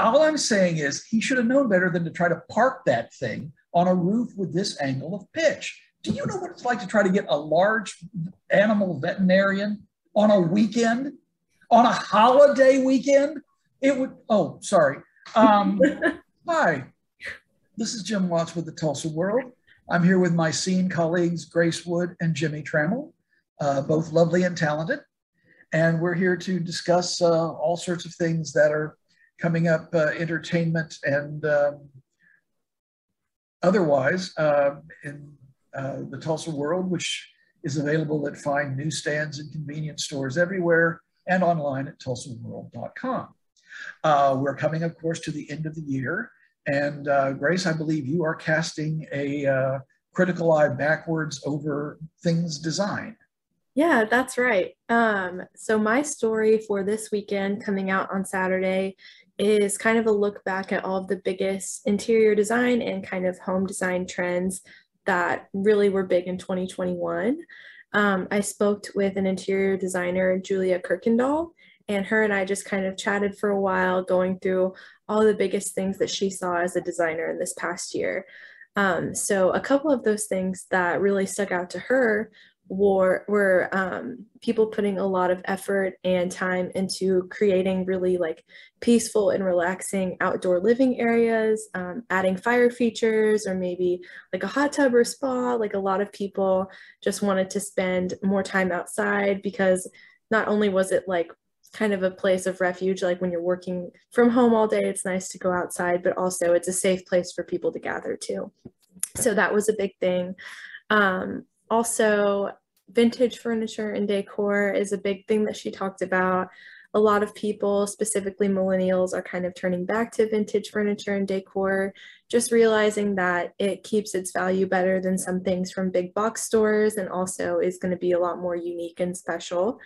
all I'm saying is he should have known better than to try to park that thing on a roof with this angle of pitch. Do you know what it's like to try to get a large animal veterinarian on a weekend, on a holiday weekend? It would, oh, sorry. Um, hi, this is Jim Watts with the Tulsa World. I'm here with my scene colleagues, Grace Wood and Jimmy Trammell, uh, both lovely and talented. And we're here to discuss uh, all sorts of things that are coming up, uh, entertainment and um, otherwise uh, in uh, the Tulsa World, which is available at fine newsstands and convenience stores everywhere and online at tulsaworld.com. Uh, we're coming, of course, to the end of the year. And uh, Grace, I believe you are casting a uh, critical eye backwards over things design. Yeah, that's right. Um, so my story for this weekend coming out on Saturday is kind of a look back at all of the biggest interior design and kind of home design trends that really were big in 2021. Um, I spoke with an interior designer, Julia Kirkendall, and her and I just kind of chatted for a while, going through all the biggest things that she saw as a designer in this past year. Um, so, a couple of those things that really stuck out to her were, were um, people putting a lot of effort and time into creating really like peaceful and relaxing outdoor living areas, um, adding fire features, or maybe like a hot tub or spa. Like a lot of people just wanted to spend more time outside because not only was it like kind of a place of refuge like when you're working from home all day it's nice to go outside but also it's a safe place for people to gather too so that was a big thing um, also vintage furniture and decor is a big thing that she talked about. A lot of people, specifically millennials, are kind of turning back to vintage furniture and decor, just realizing that it keeps its value better than some things from big box stores and also is going to be a lot more unique and special.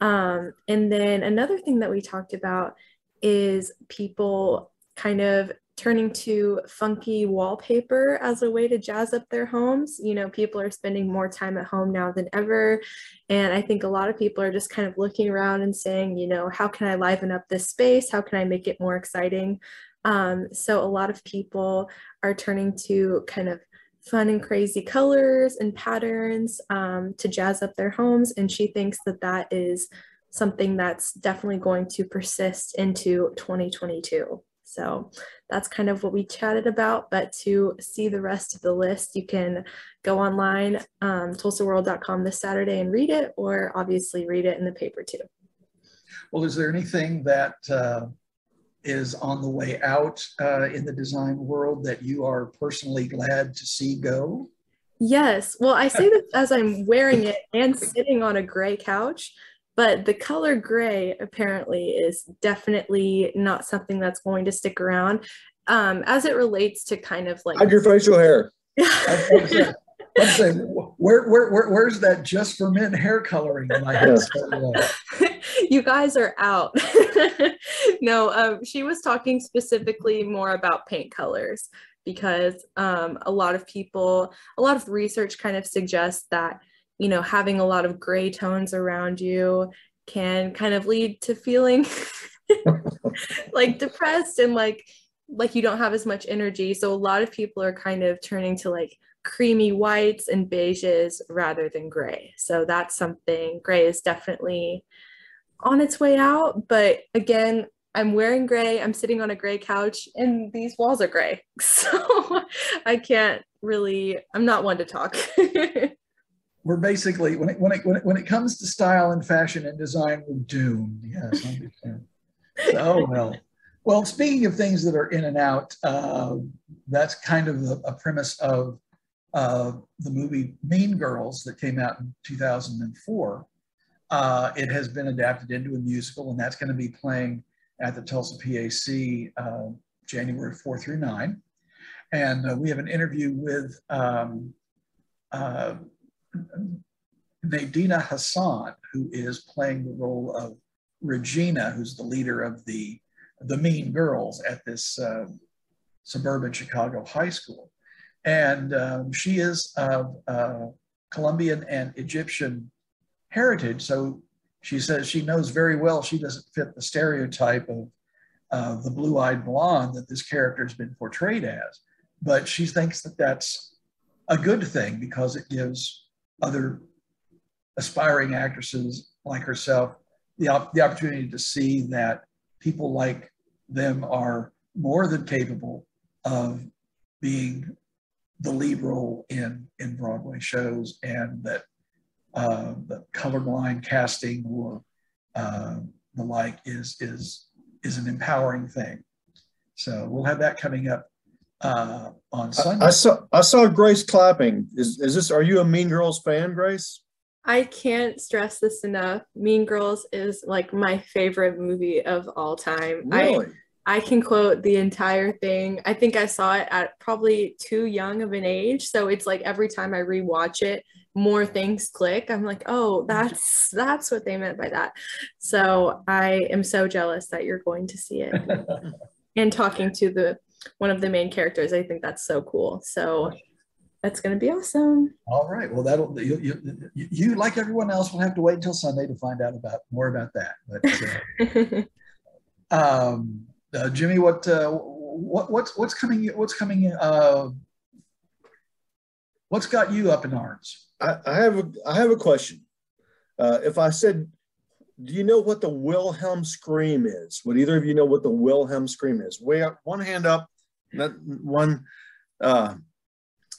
Um, and then another thing that we talked about is people kind of turning to funky wallpaper as a way to jazz up their homes. You know, people are spending more time at home now than ever. And I think a lot of people are just kind of looking around and saying, you know, how can I liven up this space? How can I make it more exciting? Um, so a lot of people are turning to kind of fun and crazy colors and patterns um, to jazz up their homes. And she thinks that that is something that's definitely going to persist into 2022. So that's kind of what we chatted about. But to see the rest of the list, you can go online, um, tulsaworld.com this Saturday and read it, or obviously read it in the paper too. Well, is there anything that uh, is on the way out uh, in the design world that you are personally glad to see go? Yes. Well, I say this as I'm wearing it and sitting on a gray couch but the color gray apparently is definitely not something that's going to stick around um, as it relates to kind of like hide your facial hair. I'm saying, where, where, where, where's that just for men hair coloring in my head? you guys are out. no, um, she was talking specifically more about paint colors because um, a lot of people, a lot of research kind of suggests that you know, having a lot of gray tones around you can kind of lead to feeling like depressed and like like you don't have as much energy. So a lot of people are kind of turning to like creamy whites and beiges rather than gray. So that's something gray is definitely on its way out. But again, I'm wearing gray, I'm sitting on a gray couch, and these walls are gray. So I can't really, I'm not one to talk. we're basically when it, when it when it when it comes to style and fashion and design, we're doomed. Yes, oh well. Well, speaking of things that are in and out, uh, that's kind of a, a premise of uh, the movie Mean Girls that came out in 2004. Uh, it has been adapted into a musical, and that's going to be playing at the Tulsa PAC uh, January 4 through 9. And uh, we have an interview with um, Nadina Hassan, who is playing the role of Regina, who's the leader of the, the Mean Girls at this uh, suburban Chicago high school. And um, she is of uh, Colombian and Egyptian heritage. So she says she knows very well she doesn't fit the stereotype of uh, the blue-eyed blonde that this character has been portrayed as. But she thinks that that's a good thing because it gives other aspiring actresses like herself the, op- the opportunity to see that people like them are more than capable of being the lead role in in Broadway shows, and that uh, the colorblind casting or uh, the like is is is an empowering thing. So we'll have that coming up uh, on Sunday. I, I saw I saw Grace clapping. Is is this? Are you a Mean Girls fan, Grace? I can't stress this enough. Mean Girls is like my favorite movie of all time. Really? I, I can quote the entire thing. I think I saw it at probably too young of an age. So it's like every time I rewatch it, more things click. I'm like, oh, that's that's what they meant by that. So I am so jealous that you're going to see it. and talking to the one of the main characters, I think that's so cool. So that's going to be awesome. All right. Well, that'll you, you, you, you, like everyone else will have to wait until Sunday to find out about more about that. But uh, um, uh, Jimmy, what uh, what what's what's coming? What's coming? Uh, what's got you up in arms? I, I have a I have a question. Uh, if I said, do you know what the Wilhelm scream is? Would either of you know what the Wilhelm scream is? Way up, one hand up. That one. Uh,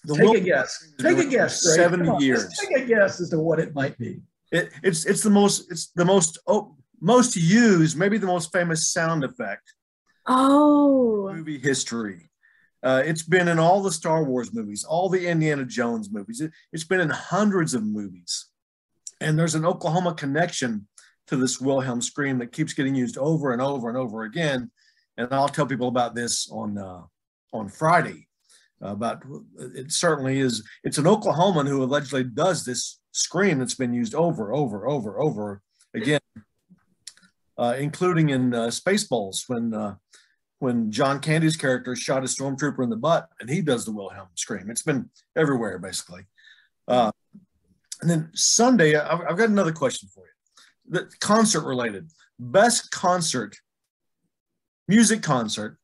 the take a guess. Take a guess. Greg. Seventy years. take a guess as to what it might be. It, it's it's the most it's the most oh, most used, maybe the most famous sound effect. Oh. Movie history. Uh, it's been in all the Star Wars movies, all the Indiana Jones movies. It, it's been in hundreds of movies, and there's an Oklahoma connection to this Wilhelm scream that keeps getting used over and over and over again. And I'll tell people about this on uh, on Friday uh, but it certainly is. It's an Oklahoman who allegedly does this scream that's been used over, over, over, over again, uh, including in uh, Spaceballs when uh, when John Candy's character shot a stormtrooper in the butt, and he does the Wilhelm scream. It's been everywhere basically. Uh, and then Sunday, I've, I've got another question for you. The concert related, best concert, music concert.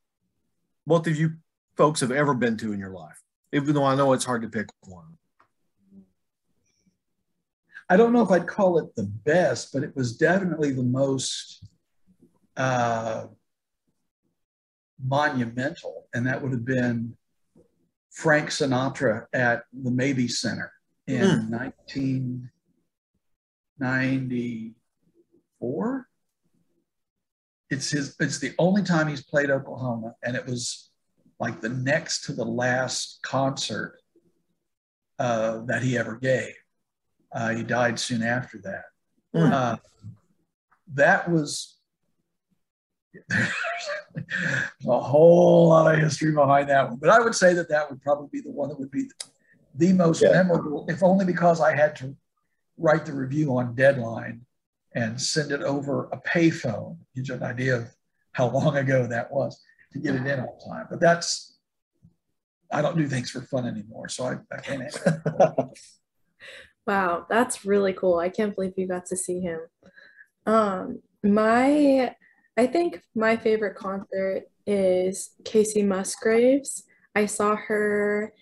Both of you folks have ever been to in your life, even though I know it's hard to pick one? I don't know if I'd call it the best, but it was definitely the most uh, monumental, and that would have been Frank Sinatra at the Mabee Center in mm. 1994. It's his. It's the only time he's played Oklahoma, and it was like the next to the last concert uh, that he ever gave. Uh, he died soon after that. Mm. Uh, that was a whole lot of history behind that one. But I would say that that would probably be the one that would be the most yeah. memorable, if only because I had to write the review on deadline and send it over a payphone. You an idea of how long ago that was to get it in on time. But that's I don't do things for fun anymore, so I, I can't. wow, that's really cool. I can't believe you got to see him. Um, my I think my favorite concert is Kacey Musgraves. I saw her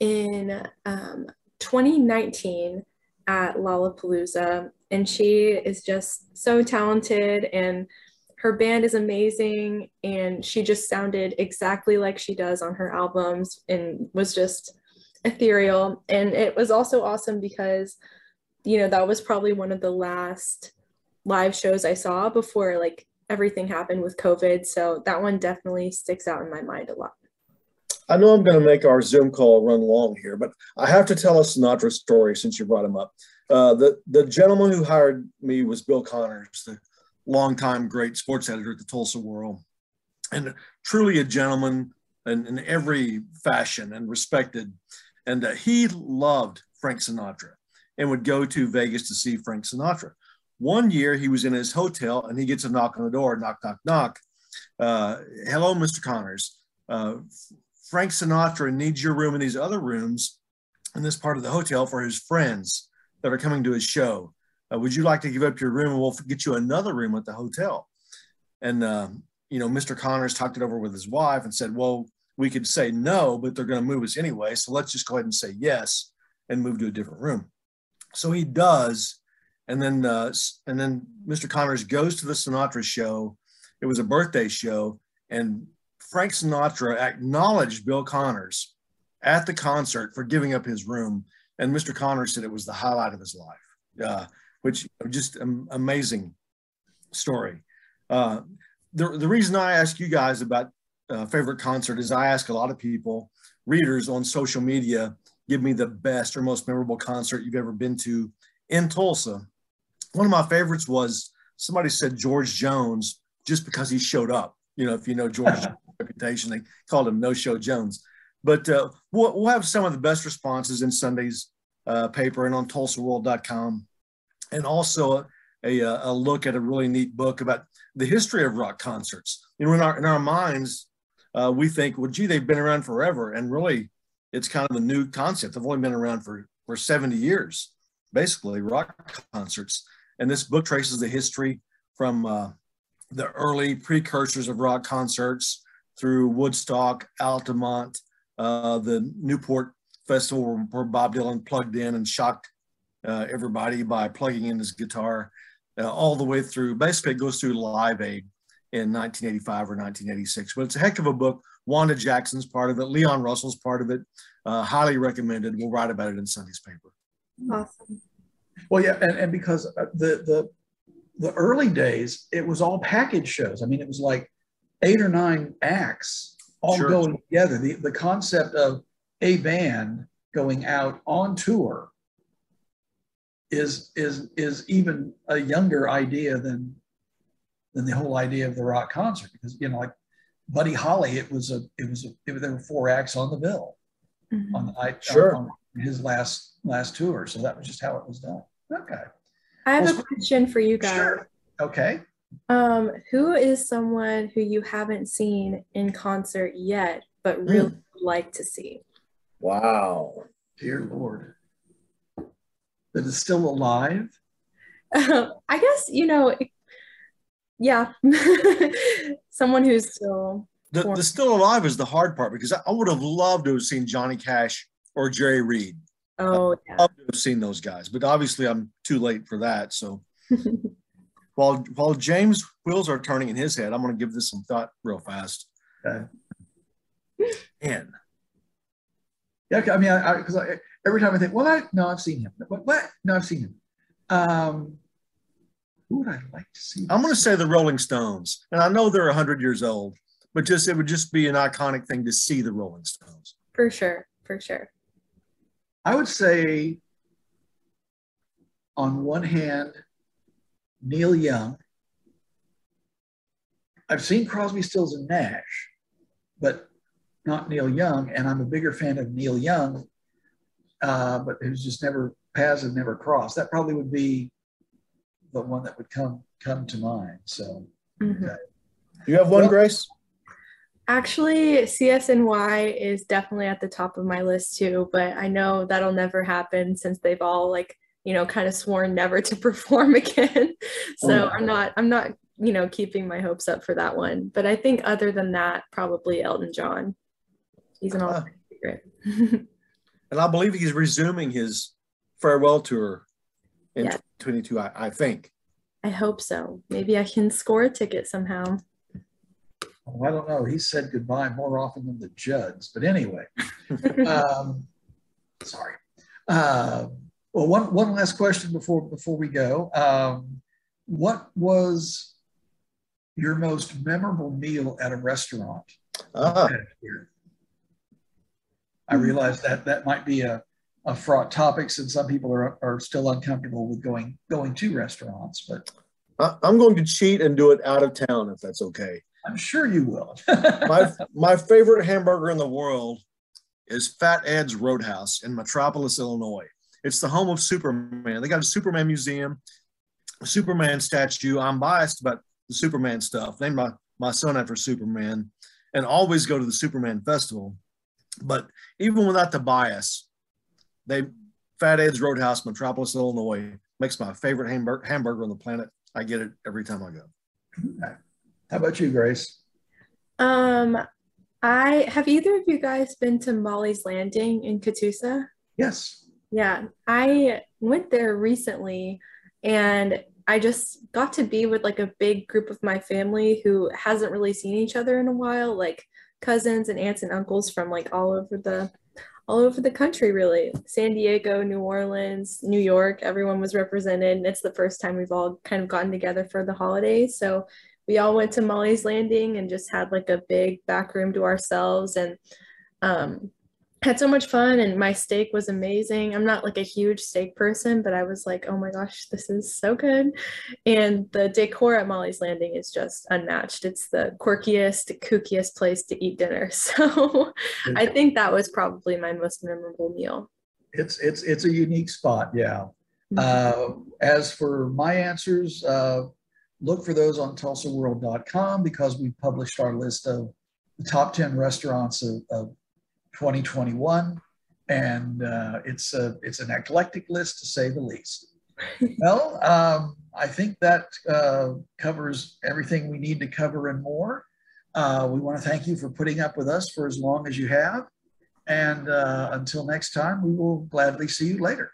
in um, 2019 at Lollapalooza, and she is just so talented and her band is amazing and she just sounded exactly like she does on her albums and was just ethereal. And it was also awesome because you know that was probably one of the last live shows i saw before like everything happened with covid. So that one definitely sticks out in my mind a lot. I know i'm going to make our zoom call run long here but i have to tell a sinatra story since you brought him up. Uh, the the gentleman who hired me was bill connors the longtime great sports editor at the Tulsa World, and truly a gentleman in, in every fashion and respected. And uh, he loved Frank Sinatra and would go to Vegas to see Frank Sinatra. One year he was in his hotel and he gets a knock on the door, knock, knock, knock. Uh, Hello, Mr. Connors. Uh, Frank Sinatra needs your room in these other rooms in this part of the hotel for his friends that are coming to his show uh, would you like to give up your room and we'll get you another room at the hotel? And uh, you know, Mr. Connors talked it over with his wife and said, well, we could say no, but they're going to move us anyway. So let's just go ahead and say yes and move to a different room. So he does. And then, uh, and then Mr. Connors goes to the Sinatra show. It was a birthday show. And Frank Sinatra acknowledged Bill Connors at the concert for giving up his room. And Mr. Connors said it was the highlight of his life, uh, which just um, amazing story. Uh, the, the reason I ask you guys about uh, favorite concert is I ask a lot of people, readers on social media, give me the best or most memorable concert you've ever been to in Tulsa. One of my favorites was somebody said George Jones just because he showed up. You know, if you know George's reputation, they called him No Show Jones. But uh, we'll, we'll, have some of the best responses in Sunday's uh, paper and on TulsaWorld.com, and also a, a, look at a really neat book about the history of rock concerts. You know, in our in our minds, uh, we think, well, gee, they've been around forever, and really, it's kind of a new concept. They've only been around for for 70 years, basically, rock concerts. And this book traces the history from uh, the early precursors of rock concerts through Woodstock, Altamont, uh, the Newport Festival where Bob Dylan plugged in and shocked uh, everybody by plugging in his guitar, uh, all the way through. Basically, it goes through Live Aid in 1985 or 1986. But it's a heck of a book. Wanda Jackson's part of it. Leon Russell's part of it. Uh, highly recommended. We'll write about it in Sunday's paper. Awesome. Well, yeah, and, and because uh, the the the early days, it was all package shows. I mean, it was like eight or nine acts all sure. going together. The, the concept of a band going out on tour is is is even a younger idea than than the whole idea of the rock concert because you know like Buddy Holly it was a it was a, it, there were four acts on the bill mm-hmm. on the night sure. on, on his last last tour so that was just how it was done okay I have well, a question for you guys sure. okay um, who is someone who you haven't seen in concert yet, but really mm. like to see? Wow. Dear Lord. That is still alive? Uh, I guess, you know, yeah. someone who's still. The, the, still alive is the hard part because I would have loved to have seen Johnny Cash or Jerry Reed. Oh, yeah. I would have seen those guys, but obviously I'm too late for that. So while while James wheels are turning in his head, I'm going to give this some thought real fast. Okay. And yeah, I mean, I because every time I think, well, I no, I've seen him. What? what? No, I've seen him. Um, who would I like to see? I'm going to say the Rolling Stones, and I know they're hundred years old, but just it would just be an iconic thing to see the Rolling Stones. For sure, for sure. I would say, on one hand, Neil Young. I've seen Crosby, Stills, and Nash, but not Neil Young. And I'm a bigger fan of Neil Young, uh, but it was just never paths have never crossed. That probably would be the one that would come come to mind. So, mm-hmm. okay. you have one, well, Grace? Actually, CSNY is definitely at the top of my list too, but I know that'll never happen since they've all like you know, kind of sworn never to perform again. so oh. I'm not, I'm not, you know, keeping my hopes up for that one. But I think other than that, probably Elton John. He's an all uh, secret. And I believe he's resuming his farewell tour in yeah. 2022, I, I think. I hope so. Maybe I can score a ticket somehow. Oh, I don't know. He said goodbye more often than the Judds. But anyway, um, sorry. Uh, well, one, one last question before, before we go. Um, what was your most memorable meal at a restaurant? Uh-huh. I hmm. realize that that might be a, a fraught topic since some people are, are still uncomfortable with going going to restaurants. But I'm going to cheat and do it out of town if that's okay. I'm sure you will. my my favorite hamburger in the world is Fat Ed's Roadhouse in Metropolis, Illinois. It's the home of Superman. They got a Superman museum, a Superman statue. I'm biased about the Superman stuff. Named my, my son after Superman and always go to the Superman festival. But even without the bias, they Fat Ed's Roadhouse, Metropolis, Illinois, makes my favorite hamburger, hamburger on the planet. I get it every time I go. How about you, Grace? Um, I have either of you guys been to Molly's Landing in Catoosa? Yes. Yeah, I went there recently and I just got to be with like a big group of my family who hasn't really seen each other in a while, like cousins and aunts and uncles from like all over the all over the country really. San Diego, New Orleans, New York, everyone was represented and it's the first time we've all kind of gotten together for the holidays. So we all went to Molly's Landing and just had like a big back room to ourselves and um, had so much fun and my steak was amazing. I'm not like a huge steak person, but I was like, oh my gosh, this is so good. And the decor at Molly's Landing is just unmatched. It's the quirkiest, kookiest place to eat dinner. So I think that was probably my most memorable meal. It's it's it's a unique spot, yeah. Mhm. Uh, as for my answers, uh, look for those on tulsaworld.com because we published our list of the top 10 restaurants of, of 2021. And uh, it's, a, it's an eclectic list to say the least. well, um, I think that uh, covers everything we need to cover and more. Uh, we want to thank you for putting up with us for as long as you have. And uh, until next time, we will gladly see you later.